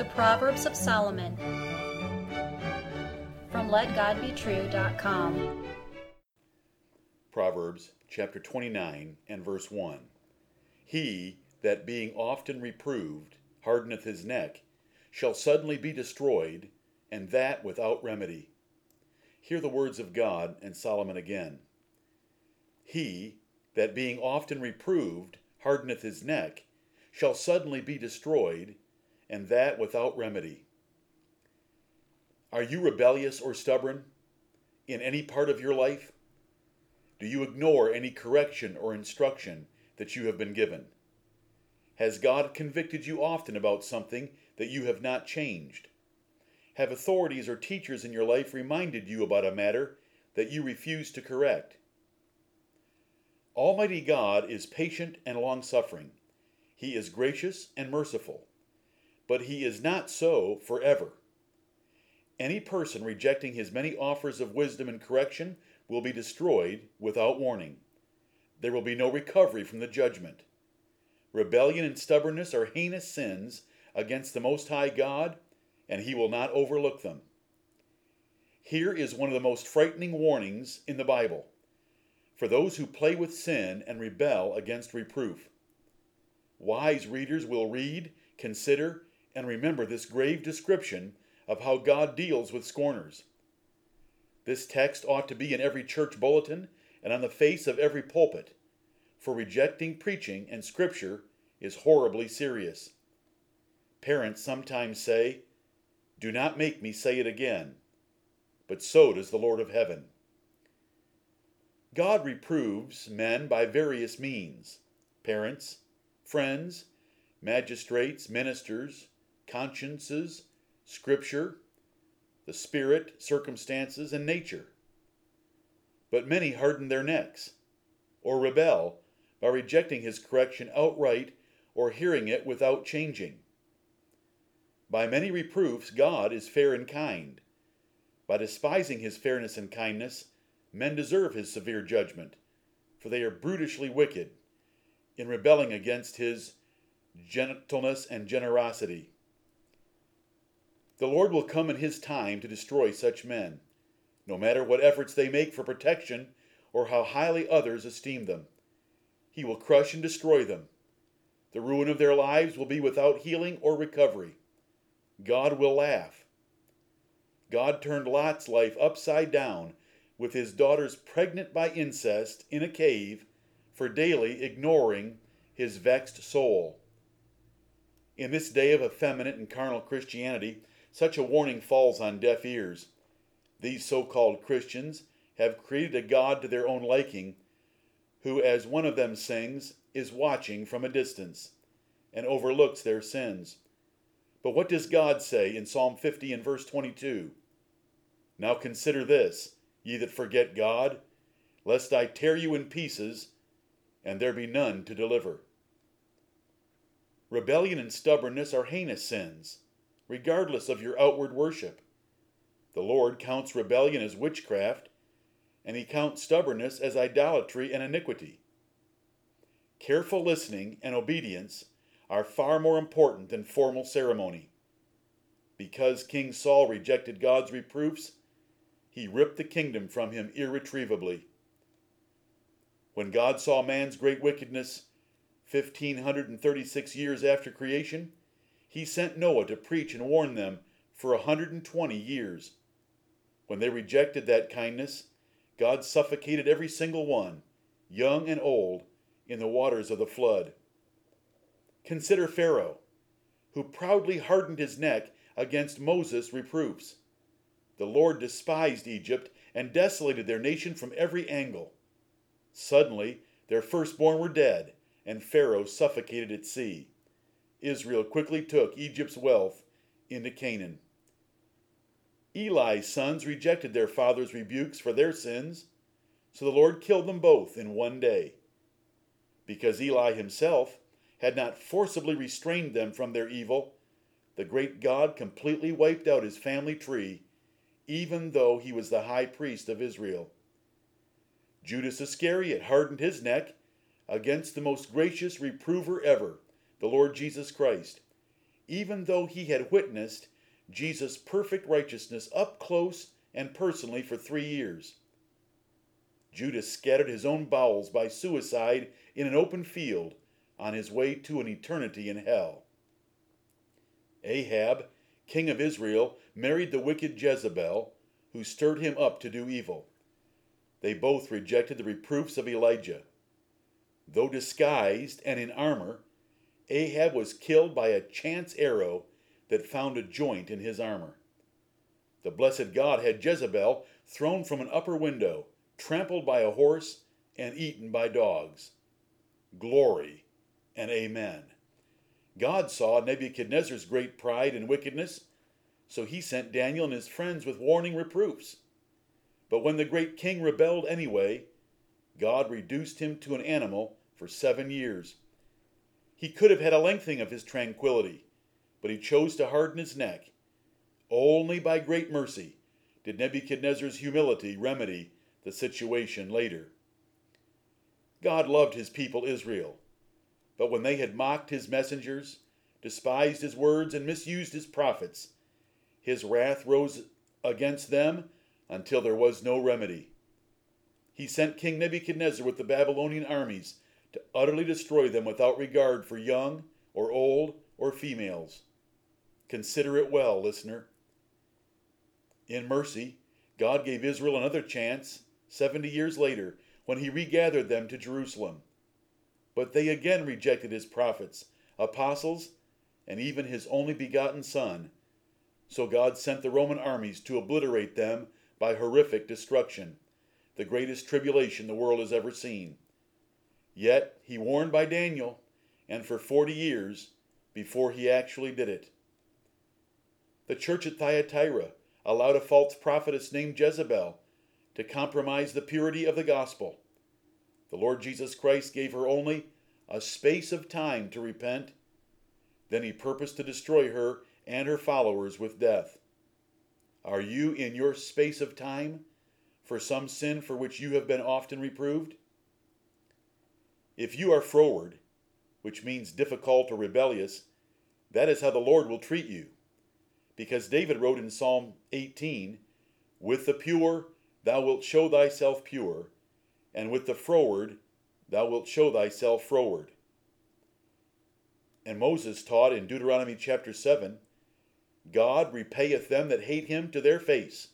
The Proverbs of Solomon from LetGodBetrue.com. Proverbs chapter 29 and verse 1. He that being often reproved hardeneth his neck shall suddenly be destroyed, and that without remedy. Hear the words of God and Solomon again. He that being often reproved hardeneth his neck shall suddenly be destroyed, and that without remedy. Are you rebellious or stubborn in any part of your life? Do you ignore any correction or instruction that you have been given? Has God convicted you often about something that you have not changed? Have authorities or teachers in your life reminded you about a matter that you refuse to correct? Almighty God is patient and long suffering. He is gracious and merciful. But He is not so forever. Any person rejecting his many offers of wisdom and correction will be destroyed without warning. There will be no recovery from the judgment. Rebellion and stubbornness are heinous sins against the Most High God, and He will not overlook them. Here is one of the most frightening warnings in the Bible for those who play with sin and rebel against reproof. Wise readers will read, consider, and remember this grave description of how God deals with scorners. This text ought to be in every church bulletin and on the face of every pulpit, for rejecting preaching and scripture is horribly serious. Parents sometimes say, Do not make me say it again. But so does the Lord of heaven. God reproves men by various means parents, friends, magistrates, ministers, consciences, Scripture, the Spirit, circumstances, and nature. But many harden their necks, or rebel by rejecting his correction outright or hearing it without changing. By many reproofs, God is fair and kind. By despising his fairness and kindness, men deserve his severe judgment, for they are brutishly wicked in rebelling against his gentleness and generosity. The Lord will come in His time to destroy such men, no matter what efforts they make for protection or how highly others esteem them. He will crush and destroy them. The ruin of their lives will be without healing or recovery. God will laugh. God turned Lot's life upside down with his daughters pregnant by incest in a cave for daily ignoring his vexed soul. In this day of effeminate and carnal Christianity, such a warning falls on deaf ears. These so called Christians have created a God to their own liking, who, as one of them sings, is watching from a distance and overlooks their sins. But what does God say in Psalm 50 and verse 22? Now consider this, ye that forget God, lest I tear you in pieces, and there be none to deliver. Rebellion and stubbornness are heinous sins regardless of your outward worship. The Lord counts rebellion as witchcraft, and he counts stubbornness as idolatry and iniquity. Careful listening and obedience are far more important than formal ceremony. Because King Saul rejected God's reproofs, he ripped the kingdom from him irretrievably. When God saw man's great wickedness 1536 years after creation, he sent Noah to preach and warn them for a 120 years. When they rejected that kindness, God suffocated every single one, young and old, in the waters of the flood. Consider Pharaoh, who proudly hardened his neck against Moses' reproofs. The Lord despised Egypt and desolated their nation from every angle. Suddenly, their firstborn were dead, and Pharaoh suffocated at sea. Israel quickly took Egypt's wealth into Canaan. Eli's sons rejected their father's rebukes for their sins, so the Lord killed them both in one day. Because Eli himself had not forcibly restrained them from their evil, the great God completely wiped out his family tree, even though he was the high priest of Israel. Judas Iscariot hardened his neck against the most gracious reprover ever the Lord Jesus Christ, even though he had witnessed Jesus' perfect righteousness up close and personally for three years. Judas scattered his own bowels by suicide in an open field on his way to an eternity in hell. Ahab, king of Israel, married the wicked Jezebel, who stirred him up to do evil. They both rejected the reproofs of Elijah. Though disguised and in armor, Ahab was killed by a chance arrow that found a joint in his armor. The blessed God had Jezebel thrown from an upper window, trampled by a horse, and eaten by dogs. Glory and Amen. God saw Nebuchadnezzar's great pride and wickedness, so he sent Daniel and his friends with warning reproofs. But when the great king rebelled anyway, God reduced him to an animal for seven years. He could have had a lengthening of his tranquility, but he chose to harden his neck. Only by great mercy did Nebuchadnezzar's humility remedy the situation later. God loved his people Israel, but when they had mocked his messengers, despised his words, and misused his prophets, his wrath rose against them until there was no remedy. He sent King Nebuchadnezzar with the Babylonian armies to utterly destroy them without regard for young or old or females. Consider it well, listener. In mercy, God gave Israel another chance 70 years later when he regathered them to Jerusalem. But they again rejected his prophets, apostles, and even his only begotten Son. So God sent the Roman armies to obliterate them by horrific destruction, the greatest tribulation the world has ever seen. Yet he warned by Daniel, and for 40 years before he actually did it. The church at Thyatira allowed a false prophetess named Jezebel to compromise the purity of the gospel. The Lord Jesus Christ gave her only a space of time to repent. Then he purposed to destroy her and her followers with death. Are you in your space of time for some sin for which you have been often reproved? If you are froward, which means difficult or rebellious, that is how the Lord will treat you. Because David wrote in Psalm 18, With the pure thou wilt show thyself pure, and with the froward thou wilt show thyself froward. And Moses taught in Deuteronomy chapter 7 God repayeth them that hate him to their face,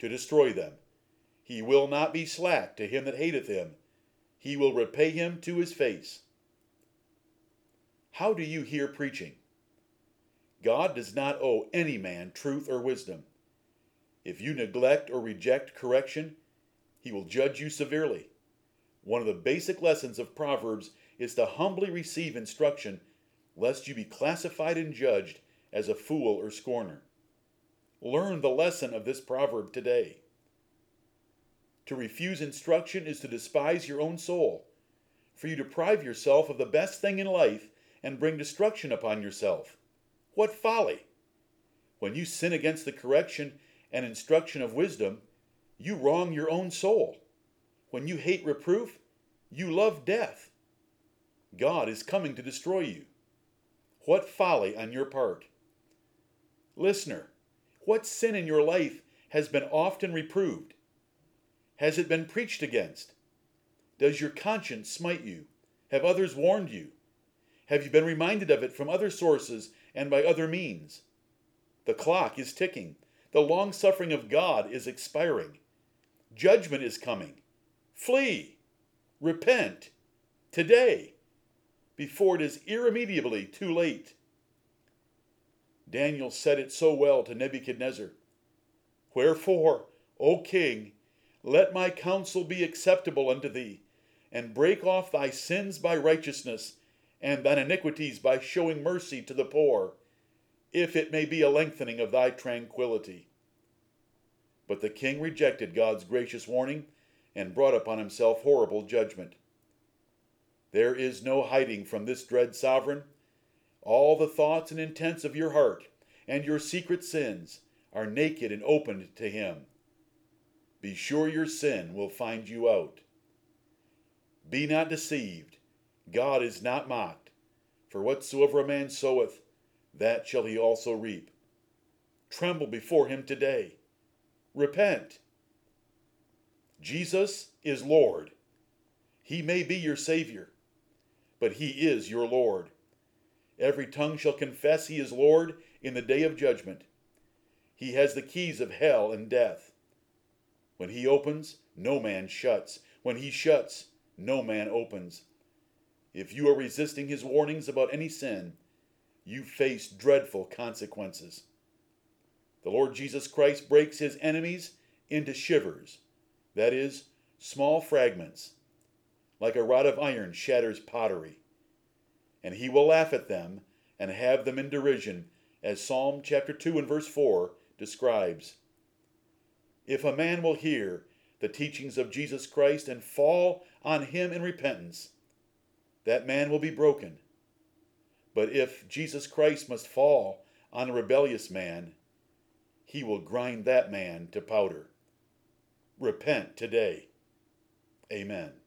to destroy them. He will not be slack to him that hateth him, he will repay him to his face. How do you hear preaching? God does not owe any man truth or wisdom. If you neglect or reject correction, he will judge you severely. One of the basic lessons of Proverbs is to humbly receive instruction, lest you be classified and judged as a fool or scorner. Learn the lesson of this proverb today. To refuse instruction is to despise your own soul, for you deprive yourself of the best thing in life and bring destruction upon yourself. What folly! When you sin against the correction and instruction of wisdom, you wrong your own soul. When you hate reproof, you love death. God is coming to destroy you. What folly on your part! Listener, what sin in your life has been often reproved? Has it been preached against? Does your conscience smite you? Have others warned you? Have you been reminded of it from other sources and by other means? The clock is ticking. The long suffering of God is expiring. Judgment is coming. Flee. Repent. Today. Before it is irremediably too late. Daniel said it so well to Nebuchadnezzar Wherefore, O king, let my counsel be acceptable unto thee, and break off thy sins by righteousness, and thine iniquities by showing mercy to the poor if it may be a lengthening of thy tranquility. But the king rejected God's gracious warning and brought upon himself horrible judgment. There is no hiding from this dread sovereign. All the thoughts and intents of your heart and your secret sins are naked and opened to him. Be sure your sin will find you out. Be not deceived. God is not mocked. For whatsoever a man soweth, that shall he also reap. Tremble before him today. Repent. Jesus is Lord. He may be your Savior, but he is your Lord. Every tongue shall confess he is Lord in the day of judgment. He has the keys of hell and death. When he opens, no man shuts. When he shuts, no man opens. If you are resisting his warnings about any sin, you face dreadful consequences. The Lord Jesus Christ breaks his enemies into shivers, that is, small fragments, like a rod of iron shatters pottery. And he will laugh at them and have them in derision, as Psalm chapter 2 and verse 4 describes. If a man will hear the teachings of Jesus Christ and fall on him in repentance, that man will be broken. But if Jesus Christ must fall on a rebellious man, he will grind that man to powder. Repent today. Amen.